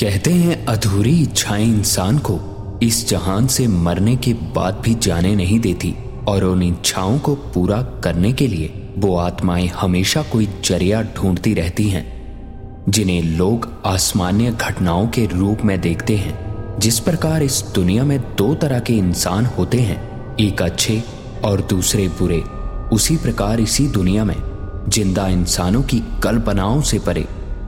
कहते हैं, अधूरी इच्छाएँ इंसान को इस जहान से मरने के बाद भी जाने नहीं देती और उन इच्छाओं को पूरा करने के लिए वो आत्माएँ हमेशा कोई ज़रिया ढूंढती रहती हैं, जिन्हें लोग आसमान्य घटनाओं के रूप में देखते हैं, जिस प्रकार इस दुनिया में दो तरह के इंसान होते हैं, एक अच्छे और दूसरे बुरे, उसी प्रकार इसी दुनिया में ज़िंदा इंसानों की कल्पनाओं से परे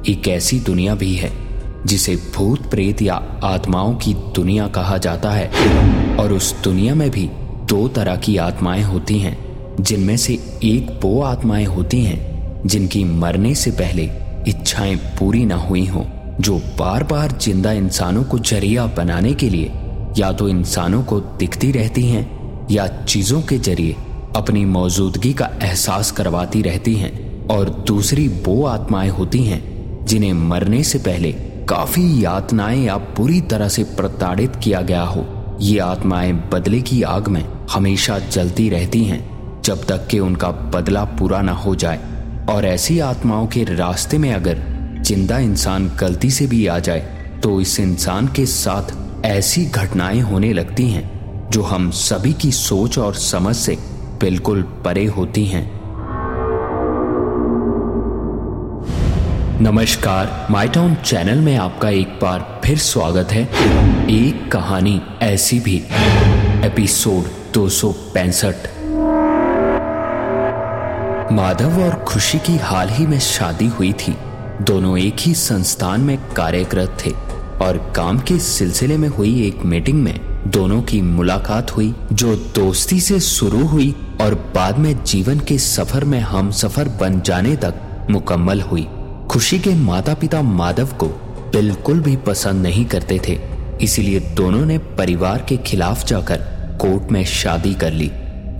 एक ऐसी दुनिया भी है। जिसे भूत प्रेत या आत्माओं की दुनिया कहा जाता है। और उस दुनिया में भी दो तरह की आत्माएँ होती हैं, जिनमें से एक वो आत्माएँ होती हैं, जिनकी मरने से पहले इच्छाएँ पूरी ना हुई हों, जो बार बार ज़िंदा इंसानों को ज़रिया बनाने के लिए या तो इंसानों को दिखती रहती हैं या चीज़ों के ज़रिए अपनी मौजूदगी का एहसास करवाती रहती हैं। और दूसरी वो आत्माएँ होती हैं, जिन्हें मरने से पहले काफ़ी यातनाएँ या पूरी तरह से प्रताड़ित किया गया हो। ये आत्माएँ बदले की आग में हमेशा जलती रहती हैं, जब तक कि उनका बदला पूरा ना हो जाए। और ऐसी आत्माओं के रास्ते में अगर ज़िंदा इंसान गलती से भी आ जाए तो इस इंसान के साथ ऐसी घटनाएँ होने लगती हैं, जो हम सभी की सोच और समझ से बिल्कुल परे होती हैं। नमस्कार माई टाउन चैनल में आपका एक बार फिर स्वागत है। एक कहानी ऐसी भी। एपिसोड दो सौ पैंसठ। माधव और खुशी की हाल ही में शादी हुई थी। दोनों एक ही संस्थान में कार्यरत थे और काम के सिलसिले में हुई एक मीटिंग में दोनों की मुलाकात हुई, जो दोस्ती से शुरू हुई और बाद में जीवन के सफ़र में हम सफ़र बन जाने तक मुकम्मल हुई। खुशी के माता पिता माधव को बिल्कुल भी पसंद नहीं करते थे। इसलिए दोनों ने परिवार के खिलाफ जाकर कोर्ट में शादी कर ली।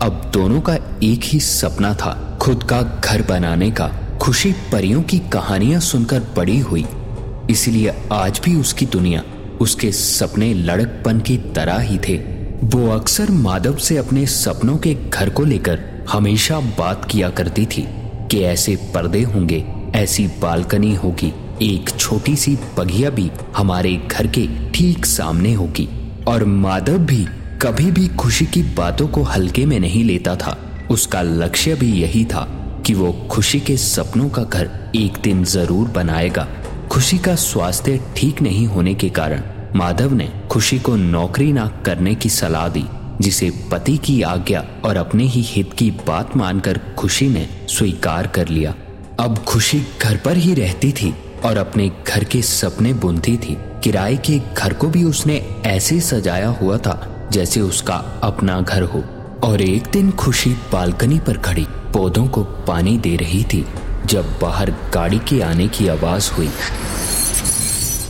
अब दोनों का एक ही सपना था, खुद का घर बनाने का। खुशी परियों की कहानियाँ सुनकर बड़ी हुई। इसलिए आज भी उसकी दुनिया, उसके सपने लड़कपन की तरह ही थे। वो अक्सर माधव से अपने सपनों के घर को लेकर हमेशा बात किया करती थी कि ऐसे पर्दे होंगे ऐसी बालकनी होगी। एक छोटी सी बगिया भी हमारे घर के ठीक सामने होगी। और माधव भी कभी भी खुशी की बातों को हल्के में नहीं लेता था। उसका लक्ष्य भी यही था कि वो खुशी के सपनों का घर एक दिन ज़रूर बनाएगा। खुशी का स्वास्थ्य ठीक नहीं होने के कारण माधव ने खुशी को नौकरी ना करने की सलाह दी, जिसे पति की आज्ञा और अपने ही हित की बात मानकर खुशी ने स्वीकार कर लिया। अब खुशी घर पर ही रहती थी और अपने घर के सपने बुनती थी। किराए के घर को भी उसने ऐसे सजाया हुआ था, जैसे उसका अपना घर हो। और एक दिन खुशी बालकनी पर खड़ी, पौधों को पानी दे रही थी। जब बाहर गाड़ी के आने की आवाज़ हुई,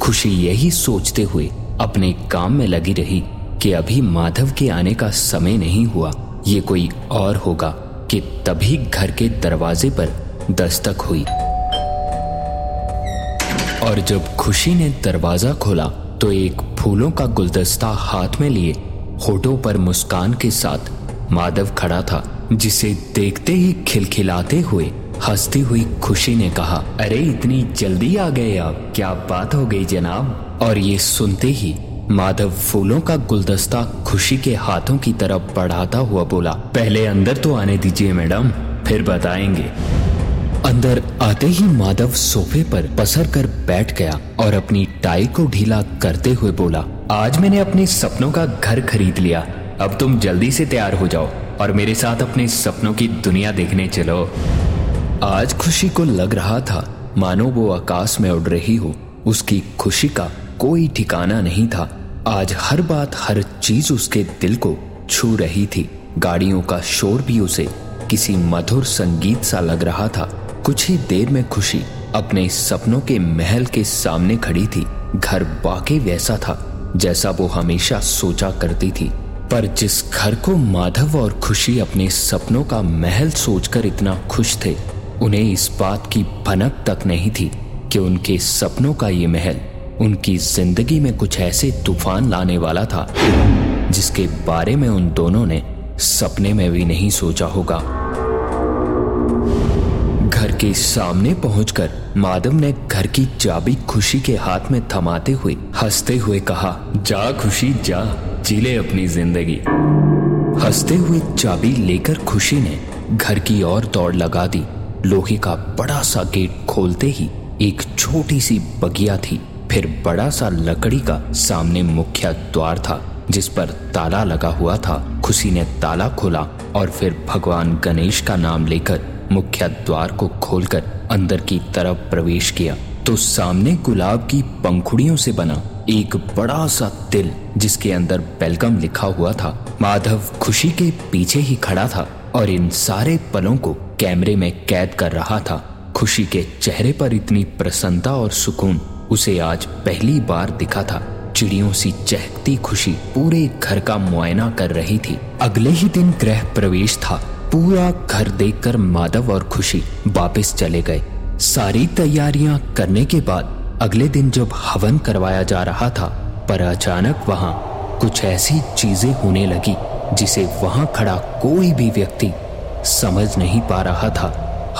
खुशी यही सोचते हुए अपने काम में लगी रही कि अभी माधव के आने का समय नहीं हुआ। ये कोई और होगा कि तभी घर के दरवाजे पर दस्तक हुई। और जब खुशी ने दरवाज़ा खोला तो एक फूलों का गुलदस्ता हाथ में लिए, होठों पर मुस्कान के साथ माधव खड़ा था, जिसे देखते ही खिलखिलाते हुए हंसती हुई खुशी ने कहा, अरे, इतनी जल्दी आ गए आप, क्या बात हो गई जनाब? और ये सुनते ही माधव फूलों का गुलदस्ता खुशी के हाथों की तरफ़ बढ़ाता हुआ बोला, पहले अंदर तो आने दीजिए मैडम, फिर बताएँगे। अंदर आते ही माधव सोफे पर पसर कर बैठ गया और अपनी टाई को ढीला करते हुए बोला, आज मैंने अपने सपनों का घर खरीद लिया। अब तुम जल्दी से तैयार हो जाओ और मेरे साथ अपने सपनों की दुनिया देखने चलो। आज खुशी को लग रहा था, मानो वो आकाश में उड़ रही हो। उसकी खुशी का कोई ठिकाना नहीं था। आज हर बात, हर चीज़ उसके दिल को छू रही थी। गाड़ियों का शोर भी उसे किसी मधुर संगीत सा लग रहा था। कुछ ही देर में खुशी अपने सपनों के महल के सामने खड़ी थी। घर वाकई वैसा था, जैसा वो हमेशा सोचा करती थी। पर जिस घर को माधव और खुशी अपने सपनों का महल सोचकर इतना खुश थे, उन्हें इस बात की भनक तक नहीं थी कि उनके सपनों का ये महल उनकी ज़िंदगी में कुछ ऐसे तूफ़ान लाने वाला था, जिसके बारे में उन दोनों ने सपने में भी नहीं सोचा होगा। के सामने पहुंचकर माधव ने घर की चाबी खुशी के हाथ में थमाते हुए, हँसते हुए कहा, जा खुशी, जा ज़िले अपनी ज़िंदगी। हँसते हुए चाबी लेकर खुशी ने घर की ओर दौड़ लगा दी। लोहे का बड़ा सा गेट खोलते ही एक छोटी सी बगिया थी। फिर बड़ा सा लकड़ी का सामने मुख्य द्वार था, जिस पर ताला लगा हुआ था। खुशी ने ताला खोला और फिर भगवान गणेश का नाम लेकर मुख्य द्वार को खोलकर अंदर की तरफ़ प्रवेश किया। तो सामने गुलाब की पंखुड़ियों से बना एक बड़ा सा तिल, जिसके अंदर वेलकम लिखा हुआ था। माधव खुशी के पीछे ही खड़ा था और इन सारे पलों को कैमरे में कैद कर रहा था। खुशी के चेहरे पर इतनी प्रसन्नता और सुकून उसे आज पहली बार दिखा था। चिड़ियों सी चहकती खुशी पूरे घर का मुआयना कर रही थी। अगले ही दिन गृह प्रवेश था। पूरा घर देखकर माधव और खुशी वापस चले गए। सारी तैयारियाँ करने के बाद अगले दिन जब हवन करवाया जा रहा था, पर अचानक वहाँ कुछ ऐसी चीज़ें होने लगी जिसे वहाँ खड़ा कोई भी व्यक्ति समझ नहीं पा रहा था।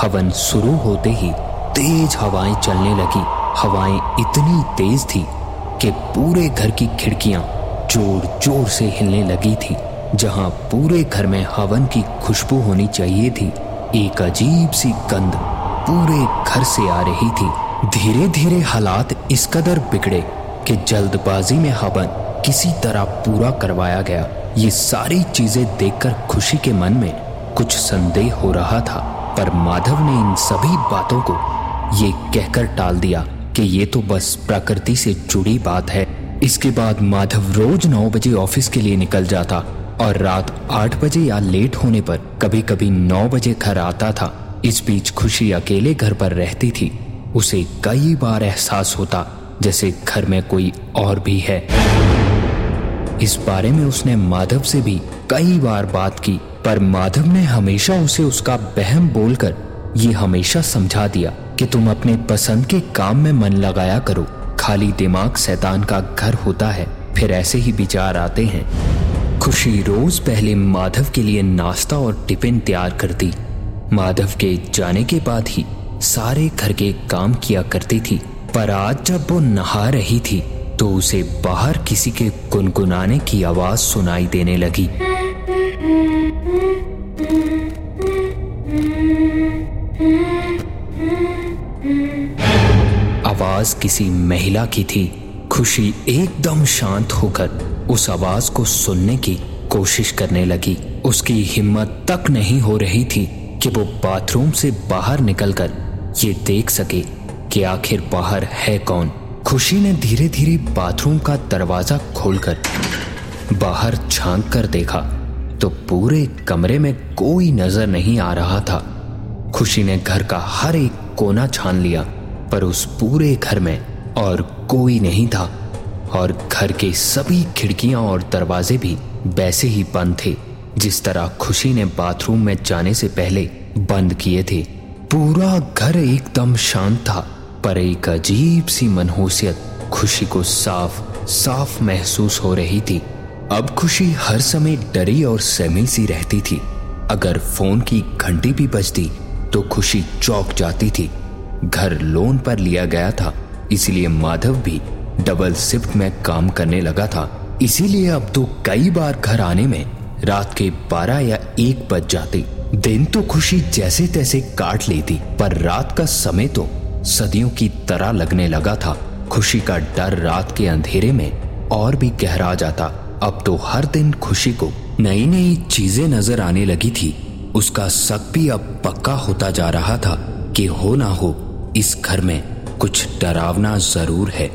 हवन शुरू होते ही तेज हवाएँ चलने लगी। हवाएँ इतनी तेज थी कि पूरे घर की खिड़कियाँ ज़ोर ज़ोर से हिलने लगी थी। जहाँ पूरे घर में हवन की खुशबू होनी चाहिए थी, एक अजीब सी गंध पूरे घर से आ रही थी। धीरे धीरे हालात इस कदर बिगड़े कि जल्दबाजी में हवन किसी तरह पूरा करवाया गया। ये सारी चीज़ें देखकर खुशी के मन में कुछ संदेह हो रहा था, पर माधव ने इन सभी बातों को ये कहकर टाल दिया कि ये तो बस प्रकृति से जुड़ी बात है। इसके बाद माधव रोज नौ बजे ऑफ़िस के लिए निकल जाता और रात आठ बजे या लेट होने पर कभी कभी नौ बजे घर आता था। इस बीच खुशी अकेले घर पर रहती थी। उसे कई बार एहसास होता, जैसे घर में कोई और भी है। इस बारे में उसने माधव से भी कई बार बात की, पर माधव ने हमेशा उसे उसका बहम बोलकर ये हमेशा समझा दिया कि तुम अपने पसंद के काम में मन लगाया करो। खाली दिमाग शैतान का घर होता है, फिर ऐसे ही विचार आते हैं। खुशी रोज पहले माधव के लिए नाश्ता और टिफ़िन तैयार करती। माधव के जाने के बाद ही सारे घर के काम किया करती थी, पर आज जब वो नहा रही थी तो उसे बाहर किसी के गुनगुनाने की आवाज़ सुनाई देने लगी। आवाज़ किसी महिला की थी। खुशी एकदम शांत होकर उस आवाज़ को सुनने की कोशिश करने लगी। उसकी हिम्मत तक नहीं हो रही थी कि वो बाथरूम से बाहर निकलकर ये देख सके कि आखिर बाहर है कौन। खुशी ने धीरे धीरे बाथरूम का दरवाज़ा खोलकर बाहर झाँक कर देखा तो पूरे कमरे में कोई नज़र नहीं आ रहा था। खुशी ने घर का हर एक कोना छान लिया, पर उस पूरे घर में और कोई नहीं था। और घर के सभी खिड़कियाँ और दरवाजे भी वैसे ही बंद थे, जिस तरह खुशी ने बाथरूम में जाने से पहले बंद किए थे। पूरा घर एकदम शांत था, पर एक अजीब सी मनहूसियत खुशी को साफ़ साफ़ महसूस हो रही थी। अब खुशी हर समय डरी और सहमी सी रहती थी। अगर फ़ोन की घंटी भी बजती तो खुशी चौक जाती थी। घर लोन पर लिया गया था, इसलिए माधव भी डबल शिफ्ट में काम करने लगा था। इसीलिए अब तो कई बार घर आने में रात के बारह या एक बज जाते। दिन तो खुशी जैसे तैसे काट लेती, पर रात का समय तो सदियों की तरह लगने लगा था। खुशी का डर रात के अंधेरे में और भी गहरा जाता। अब तो हर दिन खुशी को नई नई चीज़ें नज़र आने लगी थी। उसका शक भी अब पक्का होता जा रहा था कि हो ना हो, इस घर में कुछ डरावना ज़रूर है।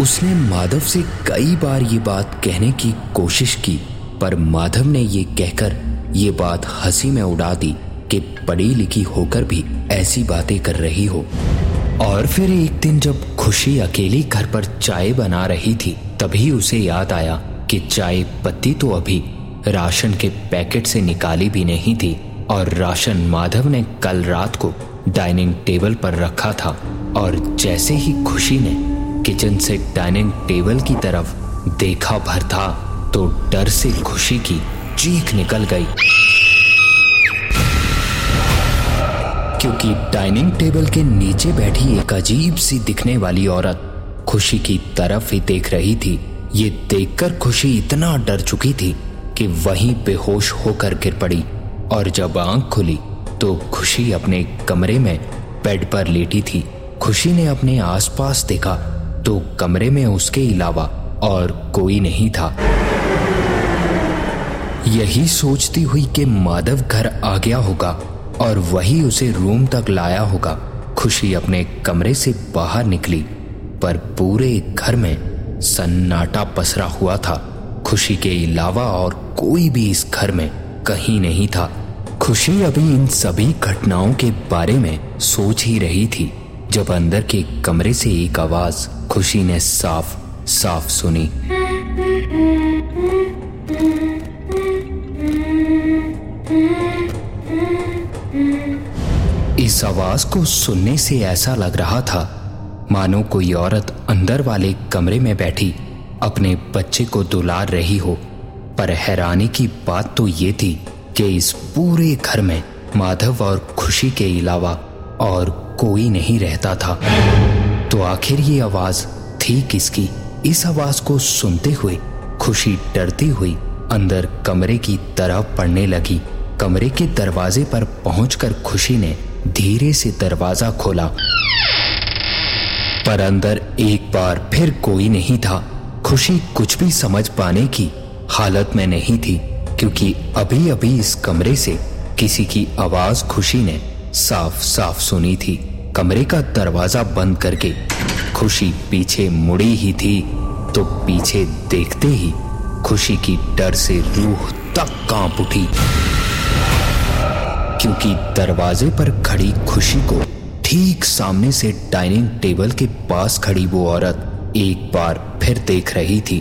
उसने माधव से कई बार ये बात कहने की कोशिश की, पर माधव ने ये कहकर ये बात हँसी में उड़ा दी कि पढ़ी लिखी होकर भी ऐसी बातें कर रही हो। और फिर एक दिन जब खुशी अकेली घर पर चाय बना रही थी, तभी उसे याद आया कि चाय पत्ती तो अभी राशन के पैकेट से निकाली भी नहीं थी और राशन माधव ने कल रात को डाइनिंग टेबल पर रखा था और जैसे ही खुशी ने किचन से डाइनिंग टेबल की तरफ़ देखा भर था तो डर से खुशी की चीख निकल गई। क्योंकि डाइनिंग टेबल के नीचे बैठी एक अजीब सी दिखने वाली औरत खुशी की तरफ़ ही देख रही थी। ये देखकर खुशी इतना डर चुकी थी कि वहीं बेहोश होकर गिर पड़ी और जब आँख खुली तो खुशी अपने कमरे में बेड पर लेटी थी। खुशी ने अपने आसपास देखा तो कमरे में उसके अलावा और कोई नहीं था। यही सोचती हुई कि माधव घर आ गया होगा और वही उसे रूम तक लाया होगा। खुशी अपने कमरे से बाहर निकली, पर पूरे घर में सन्नाटा पसरा हुआ था। खुशी के अलावा और कोई भी इस घर में कहीं नहीं था। खुशी अभी इन सभी घटनाओं के बारे में सोच ही रही थी। जब अंदर के कमरे से एक आवाज़ खुशी ने साफ़ साफ़ सुनी। इस आवाज़ को सुनने से ऐसा लग रहा था, मानो कोई औरत अंदर वाले कमरे में बैठी, अपने बच्चे को दुलार रही हो। पर हैरानी की बात तो ये थी कि इस पूरे घर में माधव और खुशी के अलावा और कोई नहीं रहता था। तो आखिर ये आवाज़ थी किसकी? इस आवाज़ को सुनते हुए खुशी डरती हुई अंदर कमरे की तरफ़ पड़ने लगी। कमरे के दरवाजे पर पहुंचकर खुशी ने धीरे से दरवाज़ा खोला। पर अंदर एक बार फिर कोई नहीं था। खुशी कुछ भी समझ पाने की हालत में नहीं थी, क्योंकि अभी अभी इस कमरे से किसी की आवाज़ खुशी ने साफ़ साफ़ सुनी थी। कमरे का दरवाज़ा बंद करके खुशी पीछे मुड़ी ही थी तो पीछे देखते ही खुशी की डर से रूह तक काँप उठी। क्योंकि दरवाजे पर खड़ी खुशी को ठीक सामने से डाइनिंग टेबल के पास खड़ी वो औरत एक बार फिर देख रही थी।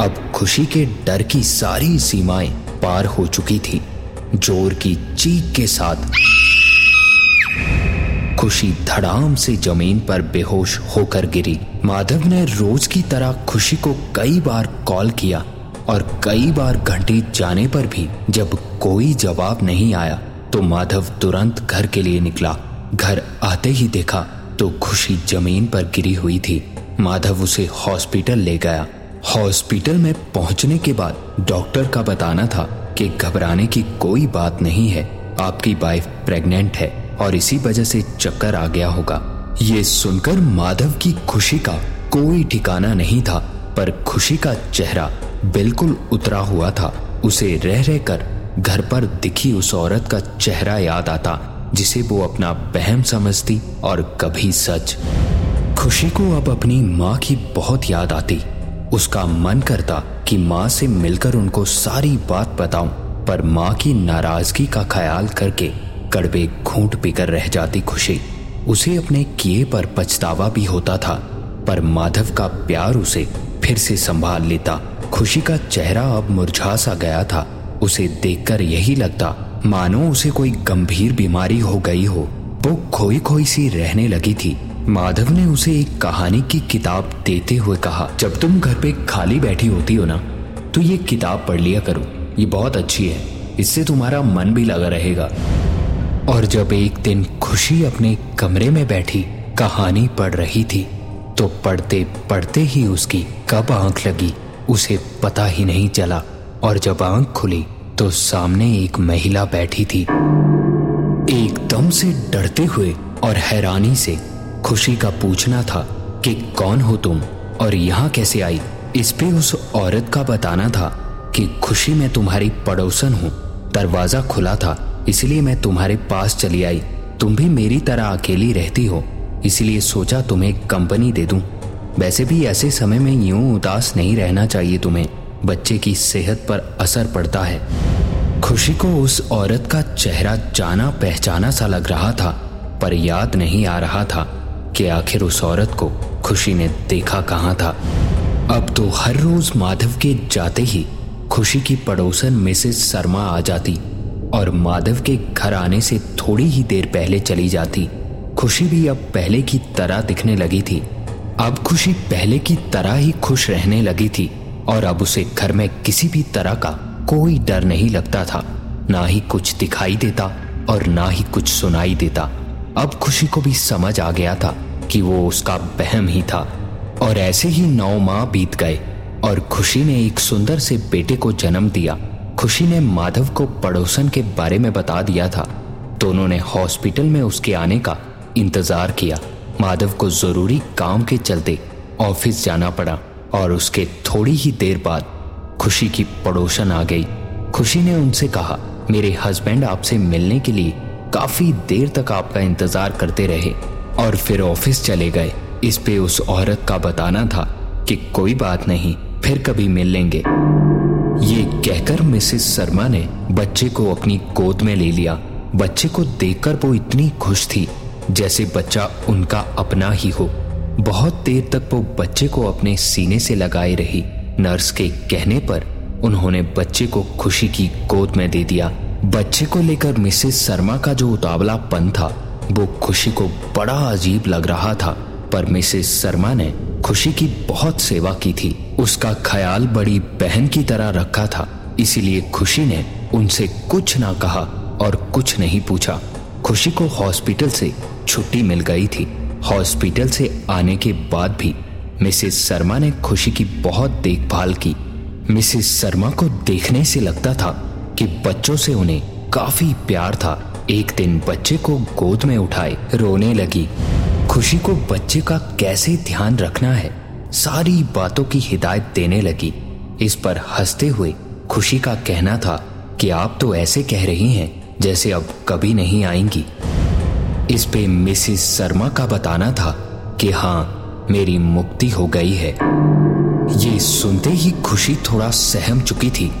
अब खुशी के डर की सारी सीमाएँ पार हो चुकी थी। ज़ोर की चीख के साथ खुशी धड़ाम से ज़मीन पर बेहोश होकर गिरी। माधव ने रोज की तरह खुशी को कई बार कॉल किया और कई बार घंटी जाने पर भी जब कोई जवाब नहीं आया तो माधव तुरंत घर के लिए निकला। घर आते ही देखा तो खुशी ज़मीन पर गिरी हुई थी। माधव उसे हॉस्पिटल ले गया। हॉस्पिटल में पहुँचने के बाद डॉक्टर का बताना था कि घबराने की कोई बात नहीं है। आपकी वाइफ प्रेग्नेंट है। और इसी वजह से चक्कर आ गया होगा। ये सुनकर माधव की खुशी का कोई ठिकाना नहीं था, पर खुशी का चेहरा बिल्कुल उतरा हुआ था। उसे रह रह कर घर पर दिखी उस औरत का चेहरा याद आता, जिसे वो अपना बहम समझती और कभी सच। खुशी को अब अपनी माँ की बहुत याद आती। उसका मन करता कि माँ से मिलकर उनको सारी बात बताऊँ, पर माँ की नाराज़गी का ख्याल करके कड़वे घूंट पीकर रह जाती खुशी। उसे अपने किए पर पछतावा भी होता था, पर माधव का प्यार उसे फिर से संभाल लेता। खुशी का चेहरा अब मुरझा सा गया था। उसे देखकर यही लगता, मानो उसे कोई गंभीर बीमारी हो गई हो। वो खोई खोई सी रहने लगी थी। माधव ने उसे एक कहानी की किताब देते हुए कहा, जब तुम घर पे खाली बैठी होती हो ना तो ये किताब पढ़ लिया करो। ये बहुत अच्छी है। इससे तुम्हारा मन भी लगा रहेगा। और जब एक दिन खुशी अपने कमरे में बैठी, कहानी पढ़ रही थी तो पढ़ते पढ़ते ही उसकी कब आँख लगी, उसे पता ही नहीं चला। और जब आँख खुली तो सामने एक महिला बैठी थी। एकदम से डरते हुए और हैरानी से खुशी का पूछना था कि कौन हो तुम और यहाँ कैसे आई। इस पे उस औरत का बताना था कि खुशी में तुम्हारी पड़ोसन हूँ। दरवाज़ा खुला था इसलिए मैं तुम्हारे पास चली आई। तुम भी मेरी तरह अकेली रहती हो। इसलिए सोचा तुम्हें कंपनी दे दूँ। वैसे भी ऐसे समय में यूँ उदास नहीं रहना चाहिए तुम्हें। बच्चे की सेहत पर असर पड़ता है। खुशी को उस औरत का चेहरा जाना पहचाना सा लग रहा था, पर याद नहीं आ रहा था कि आखिर उस औरत को खुशी ने देखा कहाँ था। अब तो हर रोज माधव के जाते ही खुशी की पड़ोसन मिसेस शर्मा आ जाती। और माधव के घर आने से थोड़ी ही देर पहले चली जाती। खुशी भी अब पहले की तरह दिखने लगी थी। अब खुशी पहले की तरह ही खुश रहने लगी थी और अब उसे घर में किसी भी तरह का कोई डर नहीं लगता था। ना ही कुछ दिखाई देता और ना ही कुछ सुनाई देता। अब खुशी को भी समझ आ गया था कि वो उसका बहम ही था और ऐसे ही नौ माह बीत गए और खुशी ने एक सुंदर से बेटे को जन्म दिया। खुशी ने माधव को पड़ोसन के बारे में बता दिया था। दोनों ने हॉस्पिटल में उसके आने का इंतज़ार किया। माधव को ज़रूरी काम के चलते ऑफ़िस जाना पड़ा और उसके थोड़ी ही देर बाद खुशी की पड़ोसन आ गई। खुशी ने उनसे कहा, मेरे हस्बैंड आपसे मिलने के लिए काफ़ी देर तक आपका इंतज़ार करते रहे और फिर ऑफ़िस चले गए। इस पे उस औरत का बताना था कि कोई बात नहीं, फिर कभी मिल लेंगे। ये कहकर मिसेस शर्मा ने बच्चे को अपनी गोद में ले लिया। बच्चे को देखकर वो इतनी खुश थी, जैसे बच्चा उनका अपना ही हो। बहुत देर तक वो बच्चे को अपने सीने से लगाए रही। नर्स के कहने पर उन्होंने बच्चे को खुशी की गोद में दे दिया। बच्चे को लेकर मिसेस शर्मा का जो उतावलापन था, वो खुशी को बड़ा अजीब लग रहा था, पर मिसेस शर्मा ने खुशी की बहुत सेवा की थी। उसका ख्याल बड़ी बहन की तरह रखा था। इसीलिए खुशी ने उनसे कुछ ना कहा और कुछ नहीं पूछा। खुशी को हॉस्पिटल से छुट्टी मिल गई थी। हॉस्पिटल से आने के बाद भी मिसेस शर्मा ने खुशी की बहुत देखभाल की। मिसेस शर्मा को देखने से लगता था कि बच्चों से उन्हें काफ़ी प्यार था। एक दिन बच्चे को गोद में उठाए, रोने लगी। खुशी को बच्चे का कैसे ध्यान रखना है? सारी बातों की हिदायत देने लगी। इस पर हँसते हुए खुशी का कहना था कि आप तो ऐसे कह रही हैं जैसे अब कभी नहीं आएँगी। इस पे मिसेस शर्मा का बताना था कि हाँ मेरी मुक्ति हो गई है। ये सुनते ही खुशी थोड़ा सहम चुकी थी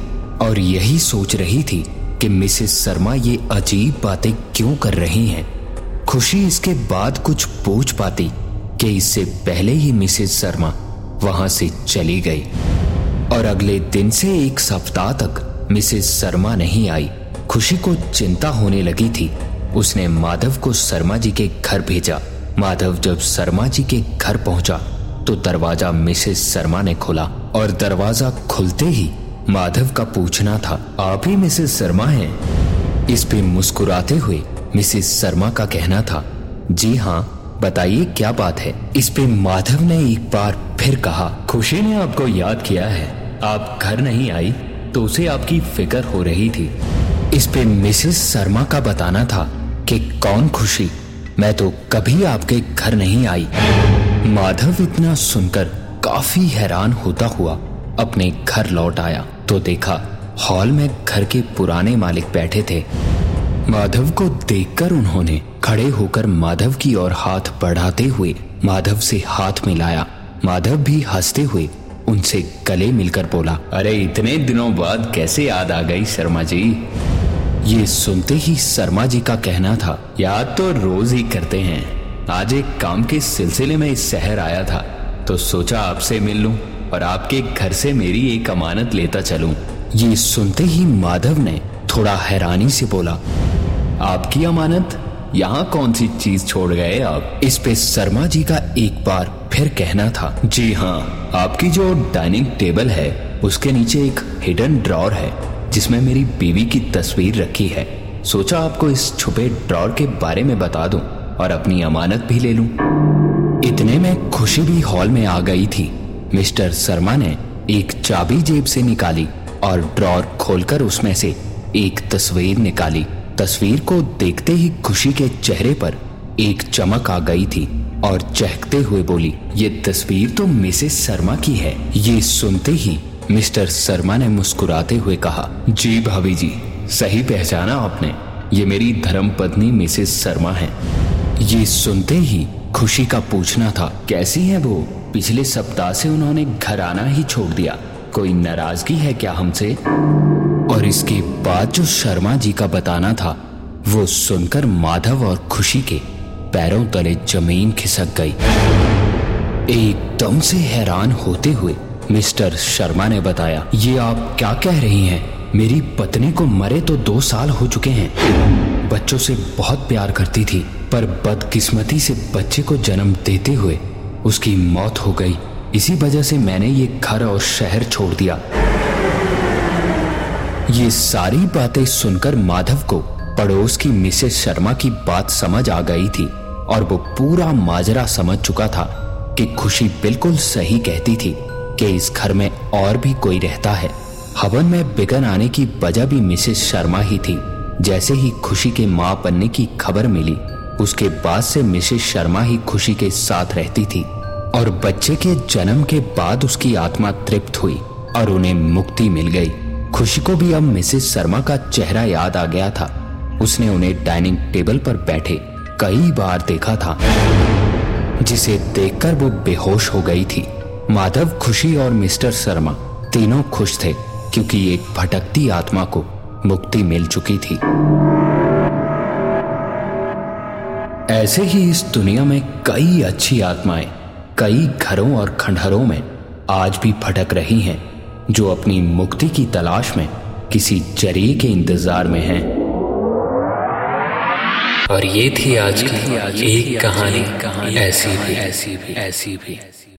और यही सोच रही थी कि मिसेस शर्मा ये अजीब बातें क्यों कर रही हैं। खुशी इसके बाद कुछ पूछ पाती कि इससे पहले ही मिसेस शर्मा वहाँ से चली गई और अगले दिन से एक सप्ताह तक मिसेस शर्मा नहीं आई। खुशी को चिंता होने लगी थी। उसने माधव को शर्मा जी के घर भेजा। माधव जब शर्मा जी के घर पहुँचा तो दरवाज़ा मिसेस शर्मा ने खोला और दरवाज़ा खुलते ही माधव का पूछना था, आप ही मिसेस शर्मा हैं? इस पे मुस्कुराते हुए मिसेस शर्मा का कहना था, जी हाँ बताइए क्या बात है? इस पे माधव ने एक बार फिर कहा, खुशी ने आपको याद किया है। आप घर नहीं आई तो उसे आपकी फ़िक्र हो रही थी। इस पे मिसेस शर्मा का बताना था कि कौन खुशी? मैं तो कभी आपके घर नहीं आई। माधव इतना सुनकर काफ़ी हैरान होता हुआ अपने घर लौट आया। तो देखा, हॉल में घर के पुराने मालिक बैठे थे। माधव को देखकर उन्होंने खड़े होकर माधव की ओर हाथ बढ़ाते हुए माधव से हाथ मिलाया। माधव भी हँसते हुए उनसे गले मिलकर बोला, अरे, इतने दिनों बाद कैसे याद आ गई शर्मा जी? ये सुनते ही शर्मा जी का कहना था, याद तो रोज ही करते हैं। आज एक काम के सिलसिले में इस शहर आया था तो सोचा आपसे मिल लूँ और आपके घर से मेरी एक अमानत लेता चलूँ। ये सुनते ही माधव ने थोड़ा हैरानी से बोला आपकी अमानत? यहाँ कौन सी चीज़ छोड़ गए आप? इस पे शर्मा जी का एक बार फिर कहना था। जी हाँ आपकी जो डाइनिंग टेबल है, उसके नीचे एक हिडन ड्रॉर है, जिसमें मेरी बीवी की तस्वीर रखी है। सोचा आपको इस छुपे ड्रॉर के बारे में बता दूँ और अपनी अमानत भी ले लूँ। इतने में खुशी भी हॉल में आ गई थी। मिस्टर शर्मा ने एक चाबी जेब से निकाली और ड्रॉर खोलकर उसमें से एक तस्वीर निकाली। तस्वीर को देखते ही खुशी के चेहरे पर एक चमक आ गई थी और चहकते हुए बोली, ये तस्वीर तो मिसेस शर्मा की है। ये सुनते ही मिस्टर शर्मा ने मुस्कुराते हुए कहा, जी भाभी जी, सही पहचाना आपने। ये मेरी धर्म पत्नी मिसेस शर्मा है। ये सुनते ही खुशी का पूछना था, कैसी है वो? पिछले सप्ताह से उन्होंने घर आना ही छोड़ दिया। कोई नाराज़गी है क्या हमसे? और इसके बाद जो शर्मा जी का बताना था, वो सुनकर माधव और खुशी के पैरों तले ज़मीन खिसक गई। एकदम से हैरान होते हुए मिस्टर शर्मा ने बताया, ये आप क्या कह रही हैं? मेरी पत्नी को मरे तो दो साल हो चुके हैं। बच्चों से बहुत प्यार करती थी, पर बदकिस्मती से बच्चे को जन्म देते हुए उसकी मौत हो गई। इसी वजह से मैंने ये घर और शहर छोड़ दिया। ये सारी बातें सुनकर माधव को पड़ोस की मिसेस शर्मा की बात समझ आ गई थी और वो पूरा माजरा समझ चुका था कि खुशी बिल्कुल सही कहती थी कि इस घर में और भी कोई रहता है। हवन में बिगन आने की वजह भी मिसेस शर्मा ही थी। जैसे ही खुशी के माँ बनने की खबर मिली, उसके बाद से मिसेस शर्मा ही खुशी के साथ रहती थी और बच्चे के जन्म के बाद उसकी आत्मा तृप्त हुई और उन्हें मुक्ति मिल गई। खुशी को भी अब मिसेस शर्मा का चेहरा याद आ गया था। उसने उन्हें डाइनिंग टेबल पर बैठे कई बार देखा था, जिसे देखकर वो बेहोश हो गई थी। माधव खुशी और मिस्टर शर्मा तीनों खुश थे, क्योंकि एक भटकती आत्मा को मुक्ति मिल चुकी थी। ऐसे ही इस दुनिया में कई अच्छी आत्माएँ, कई घरों और खंडहरों में आज भी भटक रही हैं। जो अपनी मुक्ति की तलाश में किसी चरी के इंतज़ार में हैं। और ये थी आज की एक कहानी कहानी ऐसी भी ऐसी भी ऐसी भी।